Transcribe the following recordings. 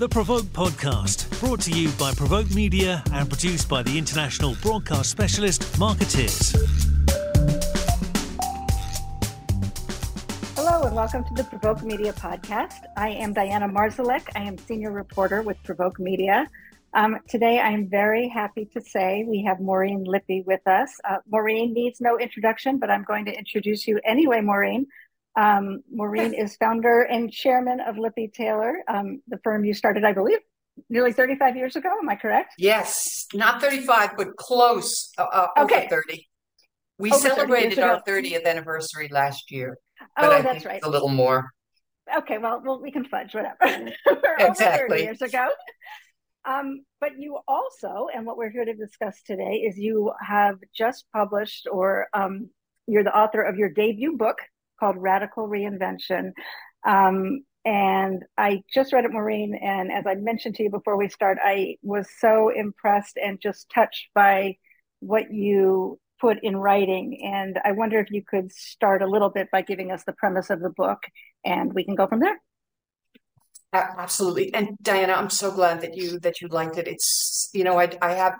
The Provoke Podcast, brought to you by Provoke Media and produced by the international broadcast specialist Markettiers. Hello and welcome to the Provoke Media Podcast. I am Diana Marszalek. I am senior reporter with Provoke Media. Um, today, I am very happy to say we have Maureen Lippe with us. Uh, Maureen needs no introduction, but I'm going to introduce you anyway, Maureen. Um, Maureen is founder and chairman of Lippe Taylor, um, the firm you started, I believe, nearly 35 years ago. Am I correct? Yes, not 35, but close. Uh, uh okay. Over 30. We over celebrated 30 our 30th anniversary last year. oh, I that's right. A little more. Okay, well, well, we can fudge whatever. exactly. over 30 years ago. Um, but you also, and what we're here to discuss today is you have just published, or um, you're the author of your debut book, called Radical Reinvention. Um, and I just read it, Maureen. And as I mentioned to you before we start, I was so impressed and just touched by what you put in writing. And I wonder if you could start a little bit by giving us the premise of the book, and we can go from there. Absolutely. And Diana, I'm so glad that you that you liked it. It's you know I I have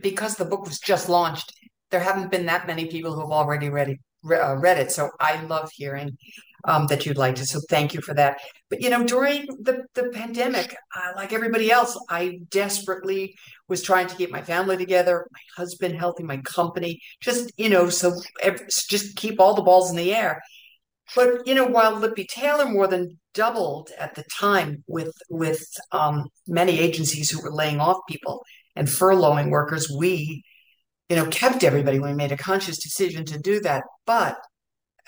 because the book was just launched. There haven't been that many people who have already read it uh, read it. So I love hearing um, that you liked it. So thank you for that. But you know, during the the pandemic, uh, like everybody else, I desperately was trying to keep my family together, my husband healthy, my company, just you know, so just keep all the balls in the air. But you know, while Lippe Taylor more than doubled at the time with with um, many agencies who were laying off people and furloughing workers, we you know, kept everybody. When we made a conscious decision to do that. But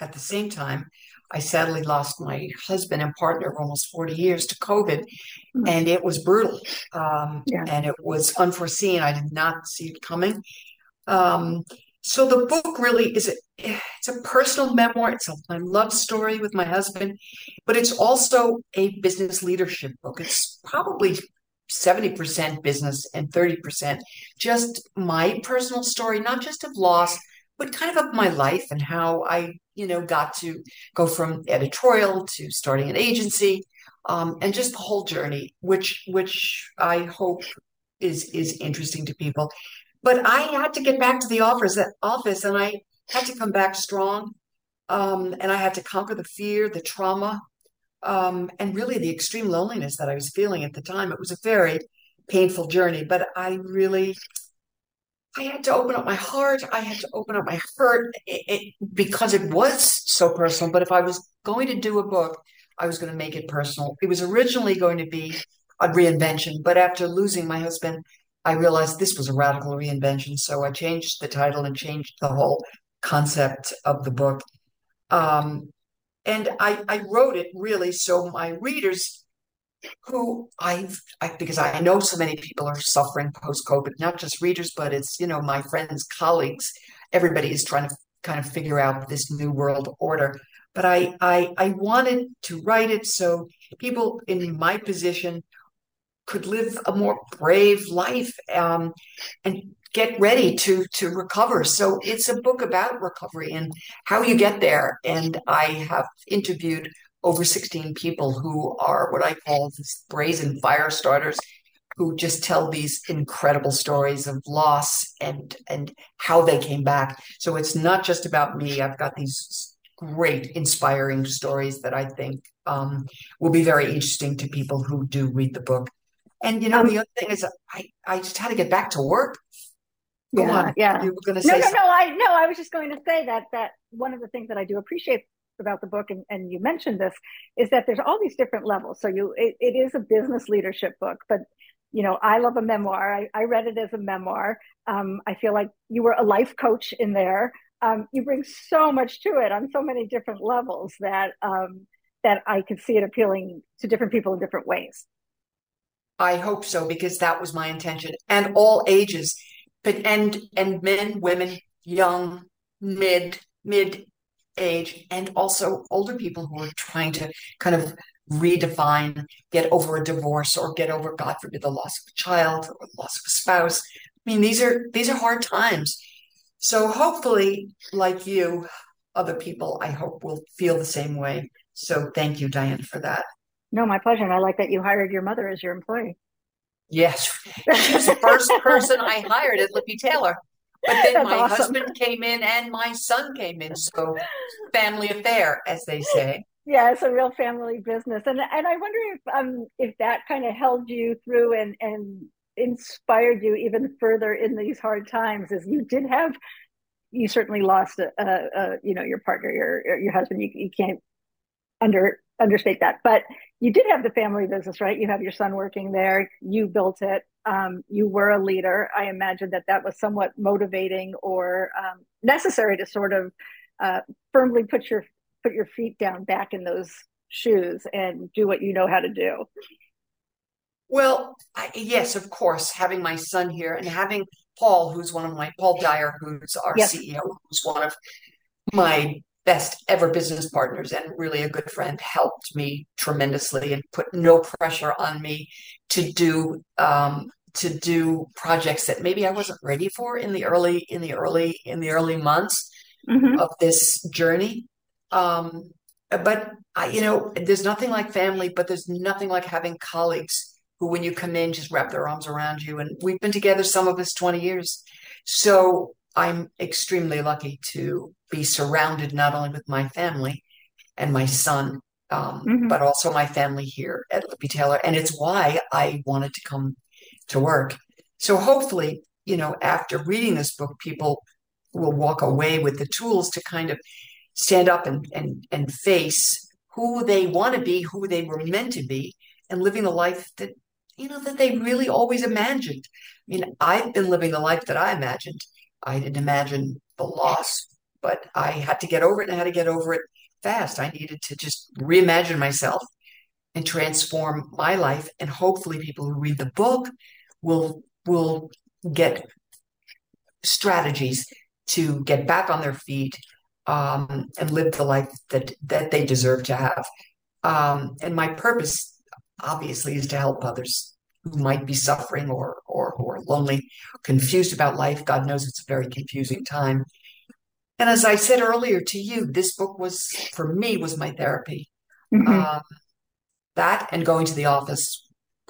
at the same time, I sadly lost my husband and partner of almost 40 years to COVID, mm-hmm. and it was brutal. Um, yeah. And it was unforeseen. I did not see it coming. Um, so the book really is a, it's a personal memoir. It's a my love story with my husband, but it's also a business leadership book. It's probably 70% business and 30% just my personal story, not just of loss, but kind of of my life and how I, you know, got to go from editorial to starting an agency, um, and just the whole journey, which which I hope is is interesting to people. But I had to get back to the office office, and I had to come back strong, um, and I had to conquer the fear, the trauma, um, and really the extreme loneliness that I was feeling at the time. It was a very painful journey, but I really, I had to open up my heart. I had to open up my hurt it, it, because it was so personal. But if I was going to do a book, I was going to make it personal. It was originally going to be a reinvention, but after losing my husband, I realized this was a radical reinvention. So I changed the title and changed the whole concept of the book. Um, and I, I wrote it really so my readers who I've I, because I know so many people are suffering post COVID, not just readers, but it's you know my friends, colleagues, everybody is trying to kind of figure out this new world order. But I I, I wanted to write it so people in my position could live a more brave life um, and get ready to to recover. So it's a book about recovery and how you get there. And I have interviewed over 16 people who are what I call these brazen fire starters who just tell these incredible stories of loss and and how they came back. So it's not just about me. I've got these great inspiring stories that I think um, will be very interesting to people who do read the book. And you know, um, the other thing is I, I just had to get back to work Go yeah, on. Yeah. You were going to say no, no, something. no. I no. I was just going to say that that one of the things that I do appreciate about the book, and, and you mentioned this, is that there's all these different levels. So you, it, it is a business leadership book, but you know, I love a memoir. I, I read it as a memoir. Um, I feel like you were a life coach in there. Um, you bring so much to it on so many different levels that um, that I could see it appealing to different people in different ways. I hope so because that was my intention, and all ages but and and men, women, young, mid, mid age, and also older people who are trying to kind of redefine, get over a divorce or get over, God forbid, the loss of a child or the loss of a spouse. I mean, these are these are hard times. So hopefully, like you, other people I hope will feel the same way. So thank you, Diane, for that. No, my pleasure. And I like that you hired your mother as your employee. Yes, she was the first person I hired at Lippe Taylor. But then That's my awesome. husband came in and my son came in. So family affair, as they say. Yeah, it's a real family business. And and I wonder if um if that kind of held you through and and inspired you even further in these hard times as you did have you certainly lost a, a, a you know your partner your your husband you, you can't under understate that. But you did have the family business right? You have your son working there. You built it. Um, you were a leader. I imagine that that was somewhat motivating or um, necessary to sort of uh, firmly put your put your feet down back in those shoes and do what you know how to do. Well, I, yes, of course, having my son here and having Paul, who's one of my, Paul Dyer, who's our yes. CEO, who's one of my best ever business partners and really a good friend, helped me tremendously and put no pressure on me to do um, to do projects that maybe I wasn't ready for in the early in the early in the early months hmm of this journey. Um, but I, you know, there's nothing like family, but there's nothing like having colleagues who, when you come in, just wrap their arms around you. And we've been together, some of us 20 years. So I'm extremely lucky to be surrounded not only with my family and my son, um, hmm but also my family here at Lippe Taylor. And it's why I wanted to come to work. So hopefully, you know, after reading this book, people will walk away with the tools to kind of stand up and and and face who they want to be, who they were meant to be, and living the life that you know that they really always imagined. I mean, I've been living the life that I imagined. I didn't imagine the loss, but I had to get over it and I had to get over it fast. I needed to just reimagine myself and transform my life. And hopefully people who read the book will will get strategies to get back on their feet um, and live the life that that they deserve to have. Um, and my purpose, obviously, is to help others who might be suffering or or or lonely, confused about life. God knows it's a very confusing time. And as I said earlier to you, this book was for me was my therapy. hmm Um, that and going to the office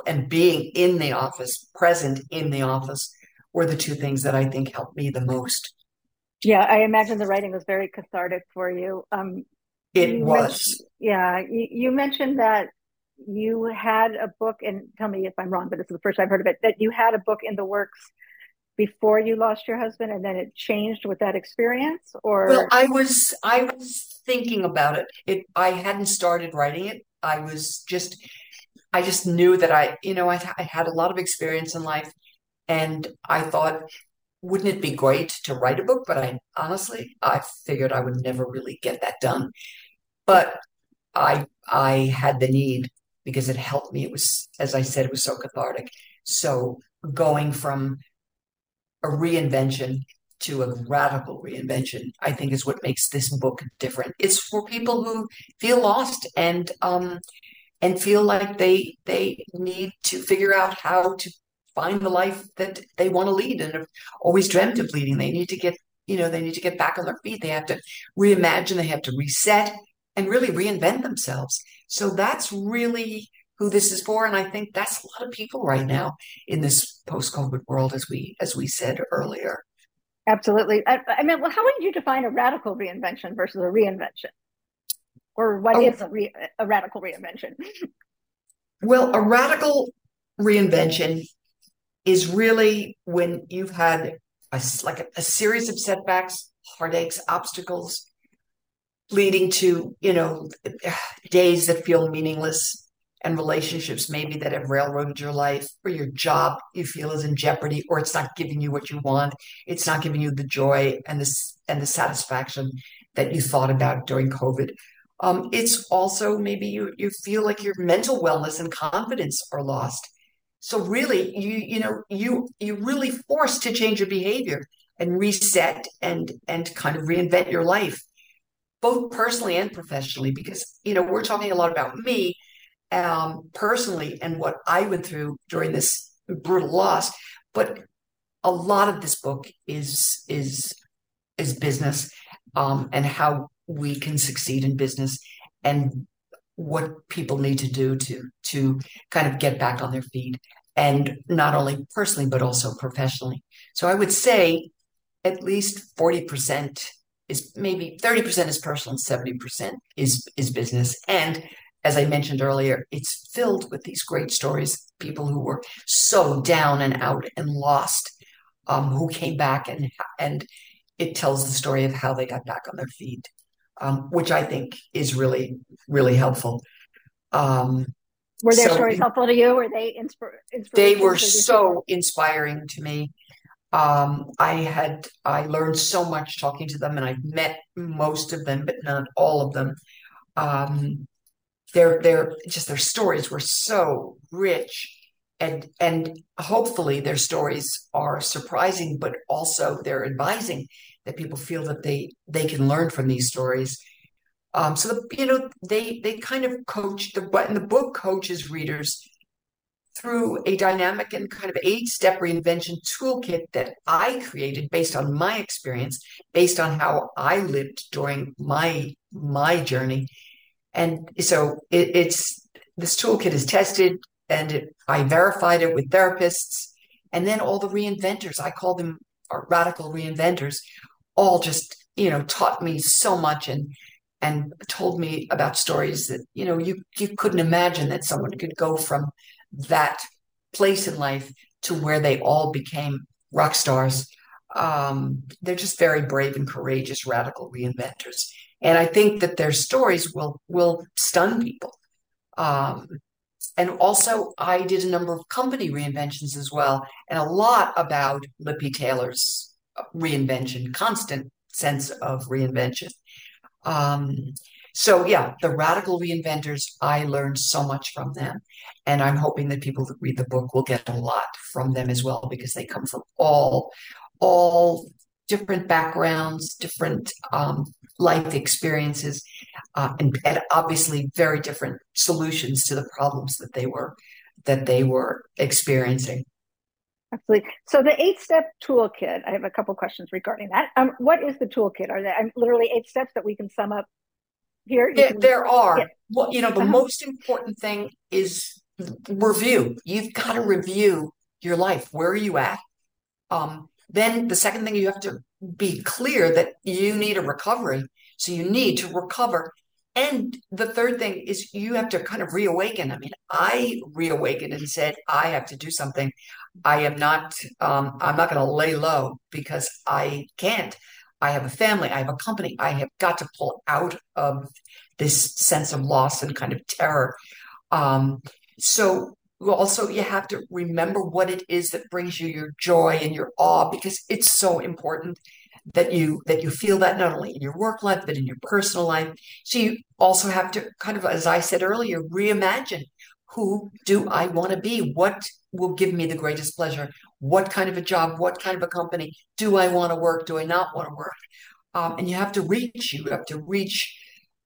and being in the office, present in the office, were the two things that I think helped me the most. Yeah, I imagine the writing was very cathartic for you. Um, It you was. yeah, you, you mentioned that you had a book, and tell me if I'm wrong, but this is the first I've heard of it, that you had a book in the works before you lost your husband, and then it changed with that experience, or Well, I was I was thinking about it. It I hadn't started writing it. I was just I just knew that I, you know, I, I had a lot of experience in life, and I thought, wouldn't it be great to write a book? But I honestly, I figured I would never really get that done. But I I had the need because it helped me. It was, as I said, it was so cathartic. So going from a reinvention to a radical reinvention, I think is what makes this book different. It's for people who feel lost and um and feel like they they need to figure out how to find the life that they want to lead and have always dreamt of leading. They need to get, you know, they need to get back on their feet. They have to reimagine, they have to reset and really reinvent themselves. So that's really who this is for. And I think that's a lot of people right now in this post-COVID world, as we as we said earlier. absolutely. I, I mean, well, how would you define a radical reinvention versus a reinvention, or what Oh, is a, re, a radical reinvention? well, a radical reinvention is really when you've had a, like a, a series of setbacks, heartaches, obstacles leading to, you know, days that feel meaningless and relationships maybe that have railroaded your life or your job you feel is in jeopardy or it's not giving you what you want. It's not giving you the joy and this and the satisfaction that you thought about during COVID. Um, it's also maybe you you feel like your mental wellness and confidence are lost. So really, you you know you you really forced to change your behavior and reset and and kind of reinvent your life both personally and professionally, because you know we're talking a lot about me um, personally and what I went through during this brutal loss, but a lot of this book is is is business um, and how we can succeed in business and what people need to do to to kind of get back on their feet and not only personally but also professionally. So i would say at least 40% is maybe 30% is personal and 70% is is business. And as i mentioned earlier it's filled with these great stories people who were so down and out and lost um, who came back and and it tells the story of how they got back on their feet um, which i think is really really helpful. Um, were their so, stories helpful to you? Were they insp- they were so inspiring to me. Um, I had I learned so much talking to them, and I've met most of them, but not all of them. Their their just their stories were so rich, and and hopefully their stories are surprising, but also they're advising that people feel that they they can learn from these stories. Um, so the, you know they they kind of coach the but the book coaches readers through a dynamic and kind of eight step reinvention toolkit that I created based on my experience, based on how I lived during my my journey. And so it, it's this toolkit is tested and it, I verified it with therapists and then all the reinventors, I call them radical reinventors, all just, you know, taught me so much and and told me about stories that, you know, you you couldn't imagine that someone could go from that place in life to where they all became rock stars. Um, they're just very brave and courageous radical reinventors, and I think that their stories will will stun people. Um, and also, I did a number of company reinventions as well, and a lot about Lippe Taylor's reinvention, constant sense of reinvention. Um, so, yeah, the radical reinventors, I learned so much from them. And I'm hoping that people that read the book will get a lot from them as well, because they come from all, all different backgrounds, different um, life experiences, uh, and, and obviously very different solutions to the problems that they were that they were experiencing. Absolutely. So the eight-step toolkit. I have a couple questions regarding that. Um, what is the toolkit? Are there um, literally eight steps that we can sum up here? There, can, there are. Yeah. Well, you know, the uh-huh. most important thing is review. You've got to review your life. Where are you at? Um, then the second thing you have to be clear that you need a recovery. So you need to recover. And the third thing is you have to kind of reawaken. I mean, I reawakened and said, I have to do something. I am not, um, I'm not going to lay low because I can't. I have a family, I have a company. I have got to pull out of this sense of loss and kind of terror. Um, so also you have to remember what it is that brings you your joy and your awe because it's so important that you that you feel that not only in your work life but in your personal life. So you also have to kind of as i said earlier reimagine who do i want to be? What will give me the greatest pleasure? What kind of a job? What kind of a company? Do i want to work? Do i not want to work? Um, and you have to reach you have to reach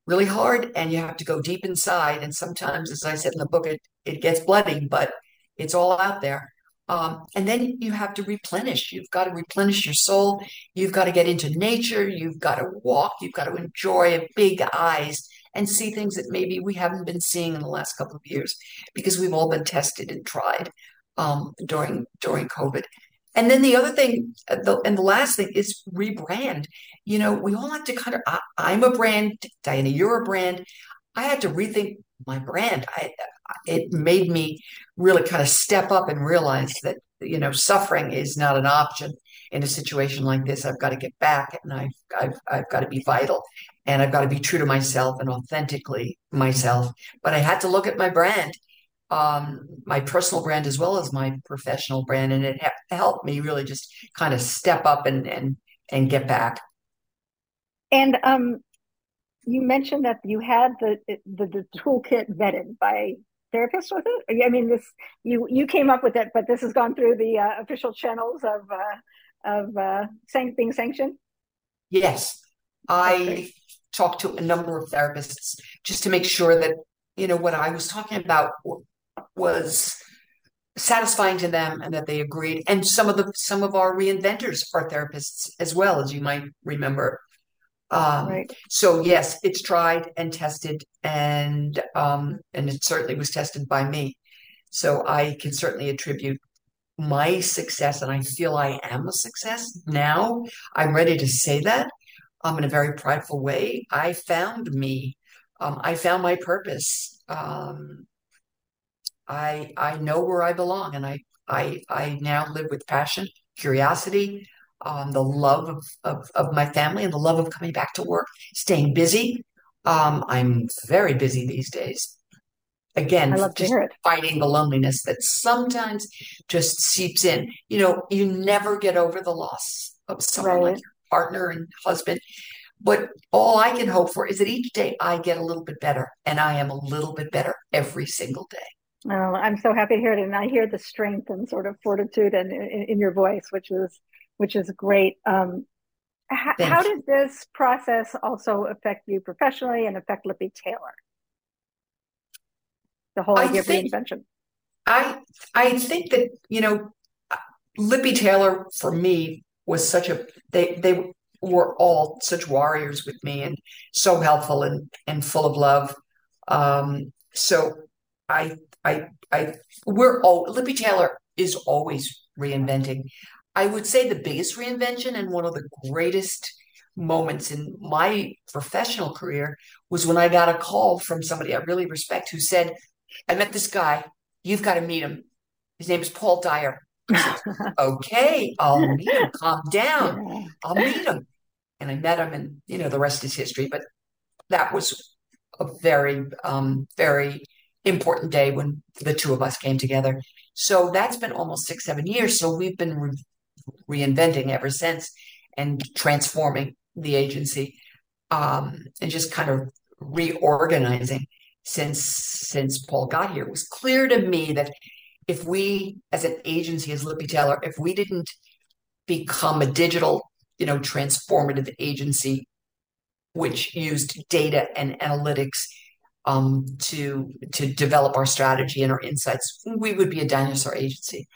really hard and you have to go deep inside. And sometimes, as I said in the book, it, it gets bloody, but it's all out there. Um, and then you have to replenish. You've got to replenish your soul. You've got to get into nature. You've got to walk. You've got to enjoy big eyes and see things that maybe we haven't been seeing in the last couple of years because we've all been tested and tried um, during during COVID. And then the other thing, uh, and the last thing is rebrand. You know, we all have to kind of, I, am a brand, Diana, you're a brand. I had to rethink my brand. I, it made me really kind of step up and realize that, you know, suffering is not an option in a situation like this. I've got to get back and I've, I've, I've got to be vital and I've got to be true to myself and authentically myself. But I had to look at my brand um, my personal brand as well as my professional brand, and it ha- helped me really just kind of step up and and and get back. And um, you mentioned that you had the, the the toolkit vetted by therapists with it. I mean, this you you came up with it, but this has gone through the uh, official channels of uh, of uh, being sanctioned. Yes, I talked to a number of therapists just to make sure that you know what I was talking about was satisfying to them and that they agreed. And some of the some of our reinventors are therapists as well, as you might remember. Um, right. So yes, it's tried and tested, and um, and it certainly was tested by me. So I can certainly attribute my success, and I feel I am a success now. I'm ready to say that um, in a very prideful way. I found me. Um, I found my purpose. Um, I I know where I belong, and I I I now live with passion, curiosity, um, the love of, of, of my family, and the love of coming back to work, staying busy. Um, I'm very busy these days. Again, just fighting the loneliness that sometimes just seeps in. You know, you never get over the loss of someone right. like your partner and husband. But all I can hope for is that each day I get a little bit better, and I am a little bit better every single day. Oh, I'm so happy to hear it, and I hear the strength and sort of fortitude and in, in, your voice, which is which is great. Um, h- how did this process also affect you professionally and affect Lippe Taylor? The whole idea of reinvention. I I think that you know, Lippe Taylor for me was such a they they were all such warriors with me and so helpful and and full of love. Um, so I I, I, we're all Lippe Taylor is always reinventing. I would say the biggest reinvention and one of the greatest moments in my professional career was when I got a call from somebody I really respect who said, I met this guy. You've got to meet him. His name is Paul Dyer. Said, okay, I'll meet him. Calm down. I'll meet him. And I met him, and you know the rest is history. But that was a very, um, very important day when the two of us came together. So that's been almost six, seven years. So we've been re- reinventing ever since and transforming the agency um, and just kind of reorganizing since since Paul got here. It was clear to me that if we, as an agency, as Lippe Taylor, if we didn't become a digital, you know, transformative agency, which used data and analytics um, to to develop our strategy and our insights, we would be a dinosaur agency.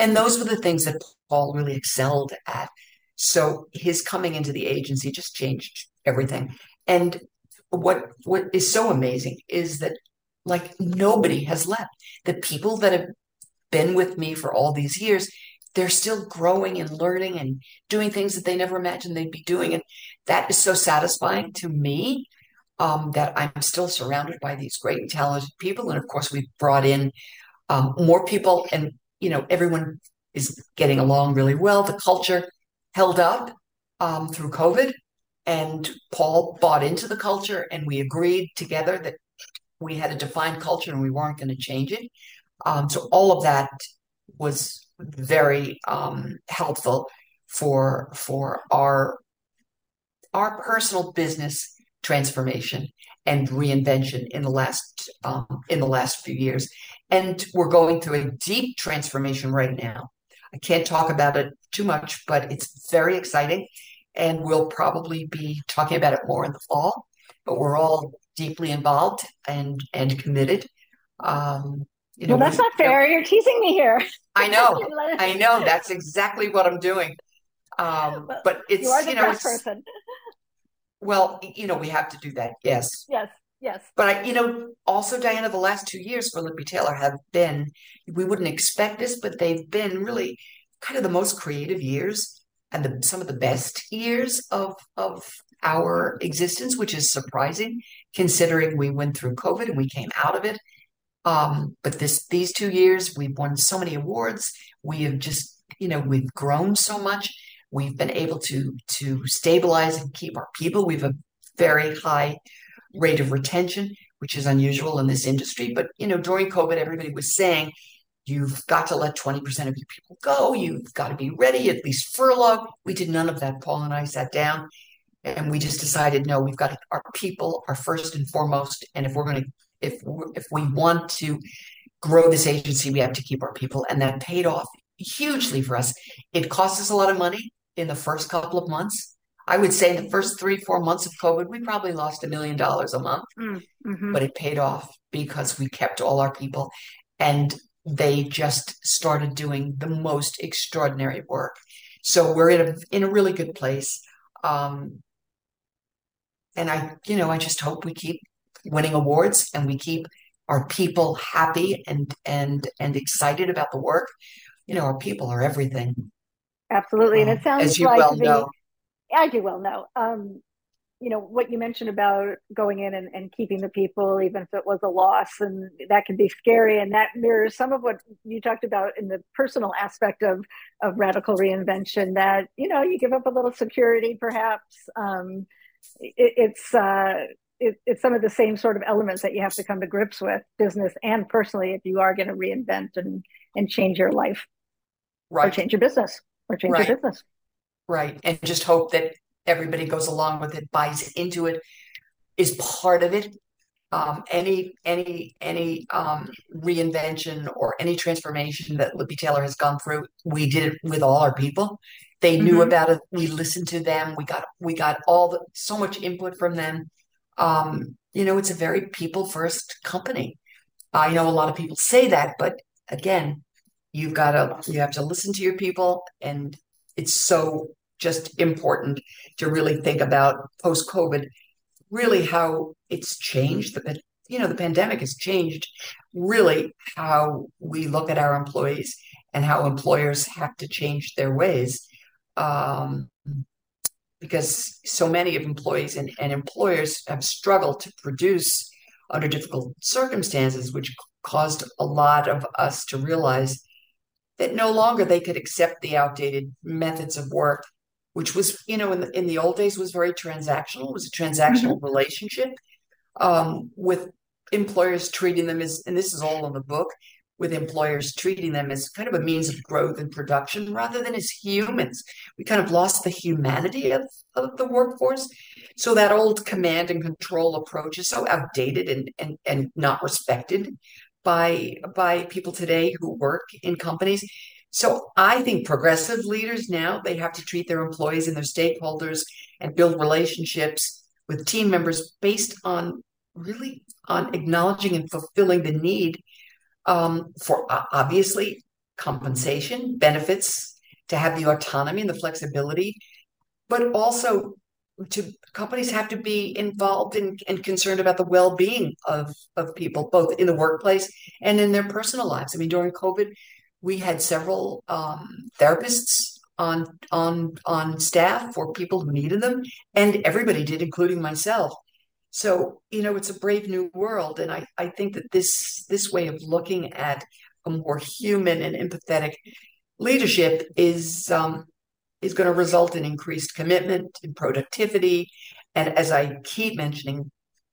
And those were the things that Paul really excelled at. So his coming into the agency just changed everything. And what what is so amazing is that like nobody has left. The people that have been with me for all these years, they're still growing and learning and doing things that they never imagined they'd be doing. And that is so satisfying to me um, that I'm still surrounded by these great and talented people. And of course, we've brought in um, more people, and you know, everyone is getting along really well. The culture held up um, through COVID, and Paul bought into the culture, and we agreed together that we had a defined culture and we weren't going to change it. Um, so all of that was very um, helpful for for our our personal business transformation and reinvention in the last um, in the last few years and we're going through a deep transformation right now. I can't talk about it too much but it's very exciting. And we'll probably be talking about it more in the fall but we're all deeply involved and and committed. Um, you know, well that's not fair. You are teasing me here. I know. I know. That's exactly what i'm doing. Um, but it's you, you know person. Well, you know, we have to do that. Yes. Yes. Yes. But I, you know, also Diana, the last two years for Lippe Taylor have been, we wouldn't expect this, but they've been really kind of the most creative years and the, some of the best years of of our existence, which is surprising considering we went through COVID and we came out of it. Um, but this these two years, we've won so many awards. We have just, you know, we've grown so much We've been able to to stabilize and keep our people. We have a very high rate of retention, which is unusual in this industry. But you know, during COVID, everybody was saying you've got to let 20% of your people go. You've got to be ready, at least furlough. We did none of that. Paul and I sat down and we just decided, no, we've got to, our people are first and foremost. And if we're going to, if, if we want to grow this agency, we have to keep our people. And that paid off hugely for us. It cost us a lot of money in the first couple of months. I would say in the first three, four months of COVID, we probably lost a million dollars a month, mm, mm-hmm. but it paid off because we kept all our people and they just started doing the most extraordinary work. So we're in a in a really good place. Um, and I, you know, I just hope we keep winning awards and we keep our people happy and and and excited about the work. You know, our people are everything. Absolutely, and it um, sounds as you like well the, know. I do well know. Um, you know what you mentioned about going in and, and keeping the people even if it was a loss and that can be scary and that mirrors some of what you talked about in the personal aspect of of radical reinvention that you know you give up a little security perhaps um, it, it's uh, it, it's some of the same sort of elements that you have to come to grips with business and personally if you are going to reinvent and and change your life right or change your business or change right. your business right and just hope that everybody goes along with it, buys into it, is part of it. Um, any any any um, reinvention or any transformation that Lippe Taylor has gone through, we did it with all our people. They mm-hmm. knew about it. We listened to them. We got we got all the so much input from them. Um, you know, it's a very people first company. I know a lot of people say that, but again, you've got to you have to listen to your people, and it's so just important to really think about post COVID, really how it's changed. The you know the pandemic has changed really how we look at our employees and how employers have to change their ways. Um, because so many of employees and, and employers have struggled to produce under difficult circumstances, which caused a lot of us to realize that no longer they could accept the outdated methods of work which was, you know, in the, in the old days was very transactional. It was a transactional mm-hmm. relationship um, with employers treating them as, and this is all in the book, with employers treating them as kind of a means of growth and production rather than as humans. We kind of lost the humanity of, of the workforce. So that old command and control approach is so outdated and, and, and not respected by by people today who work in companies. So I think progressive leaders now they have to treat their employees and their stakeholders and build relationships with team members based on really on acknowledging and fulfilling the need um, for obviously compensation, benefits, to have the autonomy and the flexibility, but also to companies have to be involved in, and concerned about the well-being of of people both in the workplace and in their personal lives. I mean during covid we had several um, therapists on on on staff for people who needed them, and everybody did, including myself. So you know, it's a brave new world, and I I think that this this way of looking at a more human and empathetic leadership is um, is going to result in increased commitment and productivity, and as I keep mentioning,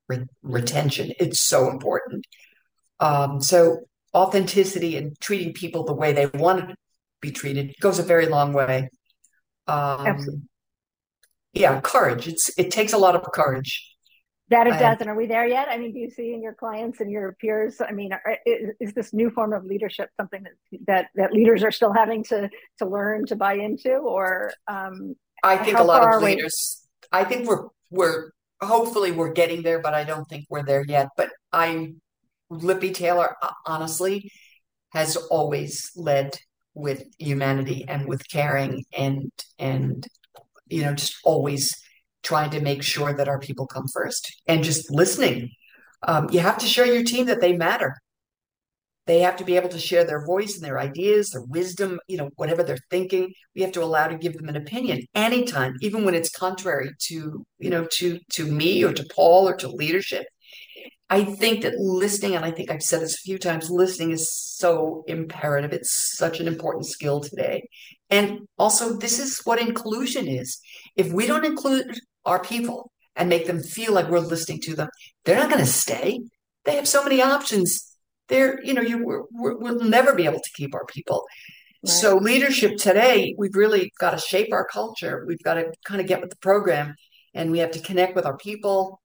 re- retention. It's so important. Um, so authenticity and treating people the way they want to be treated goes a very long way. Um, Absolutely. Yeah, courage. It's it takes a lot of courage. That it does. And are we there yet? I mean, do you see in your clients and your peers? I mean, are, is, is, this new form of leadership something that that, that leaders are still having to to learn to buy into, or um, I think a lot of leaders. I think we're we're hopefully we're getting there, but I don't think we're there yet. But I Lippe Taylor, honestly, has always led with humanity and with caring and and you know just always trying to make sure that our people come first and just listening. Um, you have to show your team that they matter. They have to be able to share their voice and their ideas, their wisdom, you know, whatever they're thinking. We have to allow to give them an opinion anytime, even when it's contrary to, you know, to to me or to Paul or to leadership. I think that listening, and I think I've said this a few times, listening is so imperative. It's such an important skill today. And also, this is what inclusion is. If we don't include our people and make them feel like we're listening to them, they're not going to stay. They have so many options. They're, you know, you we will never be able to keep our people. Right. So, leadership today, we've really got to shape our culture. We've got to kind of get with the program and we have to connect with our people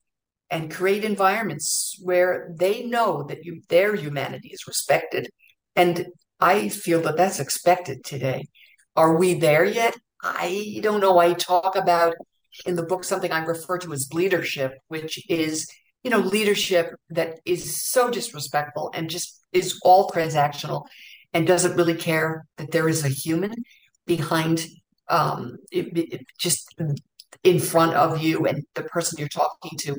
and create environments where they know that you, their humanity is respected. And I feel that that's expected today. Are we there yet? I don't know. I talk about in the book something I refer to as leadership, which is, you know, leadership that is so disrespectful and just is all transactional and doesn't really care that there is a human behind um, it, it just in front of you and the person you're talking to,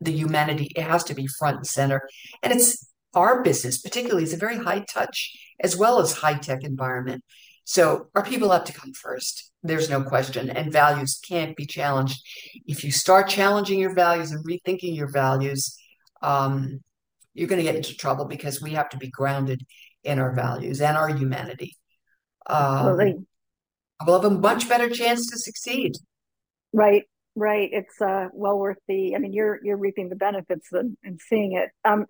the humanity, it has to be front and center. And it's our business, particularly, is a very high touch as well as high tech environment. So our people have to come first. There's no question. And values can't be challenged. If you start challenging your values and rethinking your values, um, you're going to get into trouble because we have to be grounded in our values and our humanity. Um, we'll have a much better chance to succeed. Right, right. It's uh, well worth the. I mean, you're you're reaping the benefits and, and seeing it. Um,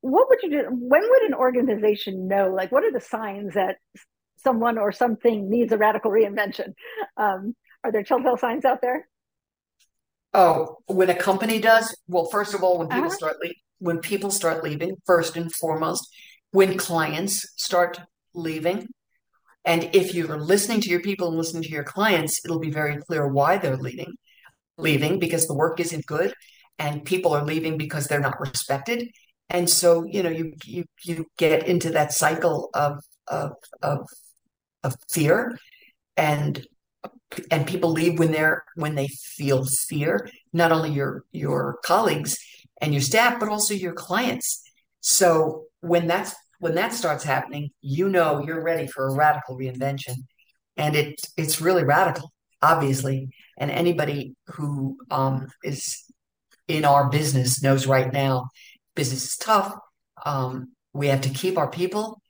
what would you do? When would an organization know? Like, what are the signs that someone or something needs a radical reinvention? Um, are there telltale signs out there? Oh, when a company does, well, first of all, when people uh-huh. start leaving, when people start leaving, first and foremost, when clients start leaving, and if you're listening to your people and listening to your clients, it'll be very clear why they're leaving. Leaving mm-hmm. because the work isn't good, and people are leaving because they're not respected. And so, you know, you you you get into that cycle of of of of fear and and people leave when they're when they feel fear not only your your colleagues and your staff but also your clients. So when that's when that starts happening you know you're ready for a radical reinvention. And it it's really radical obviously and anybody who um, is in our business knows right now business is tough um, we have to keep our people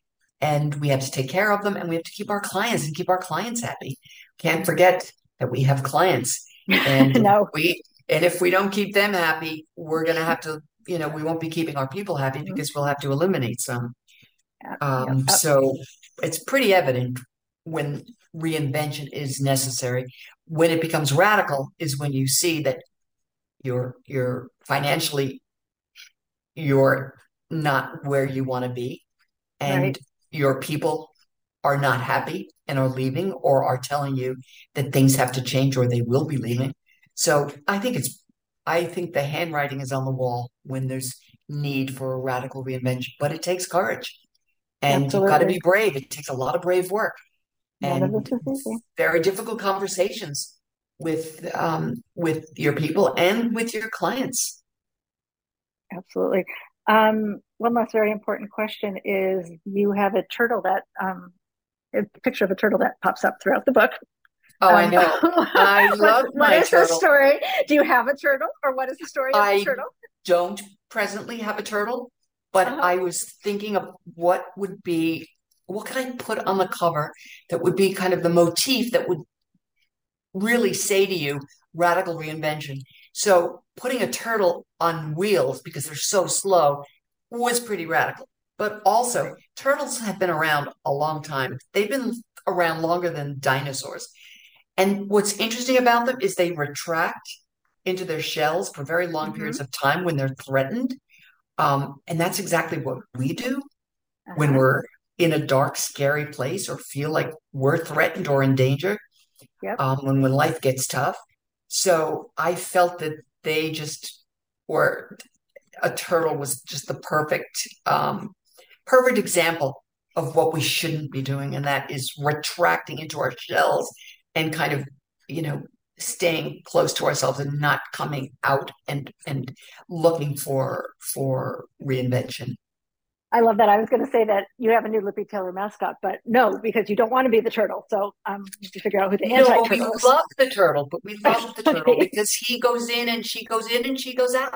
and we have to take care of them and we have to keep our clients and keep our clients happy. Can't forget that we have clients. And no. we and if we don't keep them happy, we're gonna have to, you know, we won't be keeping our people happy mm-hmm. because we'll have to eliminate some. Um, so it's pretty evident when reinvention is necessary. When it becomes radical is when you see that you're you're financially you're not where you want to be and right your people are not happy and are leaving or are telling you that things have to change or they will be leaving. So I think it's I think the handwriting is on the wall when there's need for a radical reinvention, but it takes courage. And Absolutely. you've got to be brave. It takes a lot of brave work. And very difficult conversations with um, with your people and with your clients. Absolutely. Um, one last very important question is you have a turtle that um, a picture of a turtle that pops up throughout the book. Oh, um, I know. I love what, my What is turtle. the story? Do you have a turtle, or what is the story of I the turtle? Don't presently have a turtle, but uh-huh. I was thinking of what would be what can I put on the cover that would be kind of the motif that would really say to you radical reinvention. So putting a turtle on wheels because they're so slow was pretty radical. But also, turtles have been around a long time. They've been around longer than dinosaurs. And what's interesting about them is they retract into their shells for very long mm-hmm. periods of time when they're threatened. Um, and that's exactly what we do uh-huh. when we're in a dark, scary place or feel like we're threatened or in danger. Yep. Um, when when life gets tough, so I felt that they just were a turtle was just the perfect um, perfect example of what we shouldn't be doing, and that is retracting into our shells and kind of you know staying close to ourselves and not coming out and and looking for for reinvention. I love that. I was going to say that you have a new Lippe Taylor mascot, but no, because you don't want to be the turtle. So um, you have to figure out who the no, anti-turtle we is. love the turtle, but we love the turtle because he goes in and she goes in and she goes out.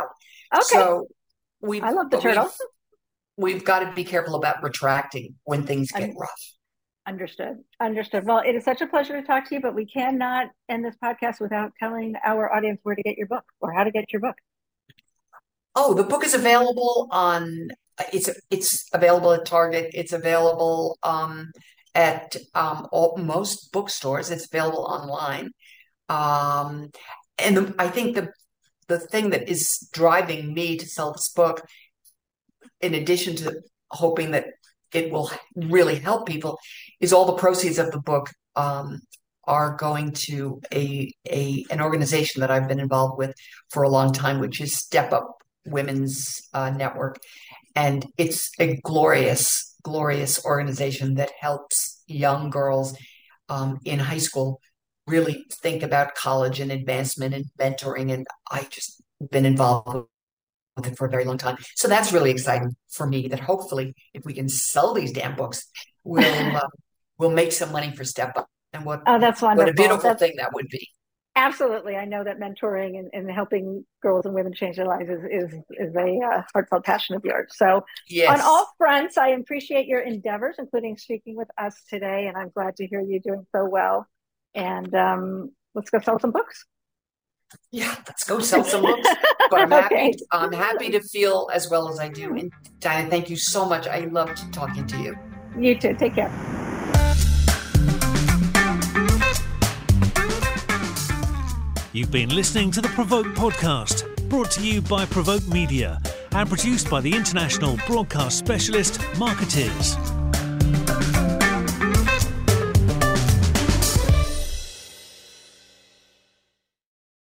Okay. So we I love the turtle. We've, we've, got to be careful about retracting when things get rough. Understood. Understood. Well, it is such a pleasure to talk to you, but we cannot end this podcast without telling our audience where to get your book or how to get your book. Oh, the book is available on it's it's available at Target. It's available um, at um, all, most bookstores. It's available online. Um, and the, I think the the thing that is driving me to sell this book, in addition to hoping that it will really help people, is all the proceeds of the book um, are going to a a an organization that I've been involved with for a long time, which is Step Up Women's uh, Network, and it's a glorious, glorious organization that helps young girls um, in high school really think about college and advancement and mentoring. And I just been involved with it for a very long time. So that's really exciting for me that hopefully if we can sell these damn books, we'll, uh, we'll make some money for Step Up. And what, oh, that's wonderful. what a beautiful that's, thing that would be. Absolutely. I know that mentoring and, and helping girls and women change their lives is, is, is a uh, heartfelt passion of yours. So yes. on all fronts, I appreciate your endeavors, including speaking with us today. And I'm glad to hear you doing so well. And um, let's go sell some books. Yeah, let's go sell some books. But I'm okay. happy. I'm happy to feel as well as I do. And Diana, thank you so much. I loved talking to you. You too. Take care. You've been listening to the Provoke podcast, brought to you by Provoke Media and produced by the international broadcast specialist Markettiers.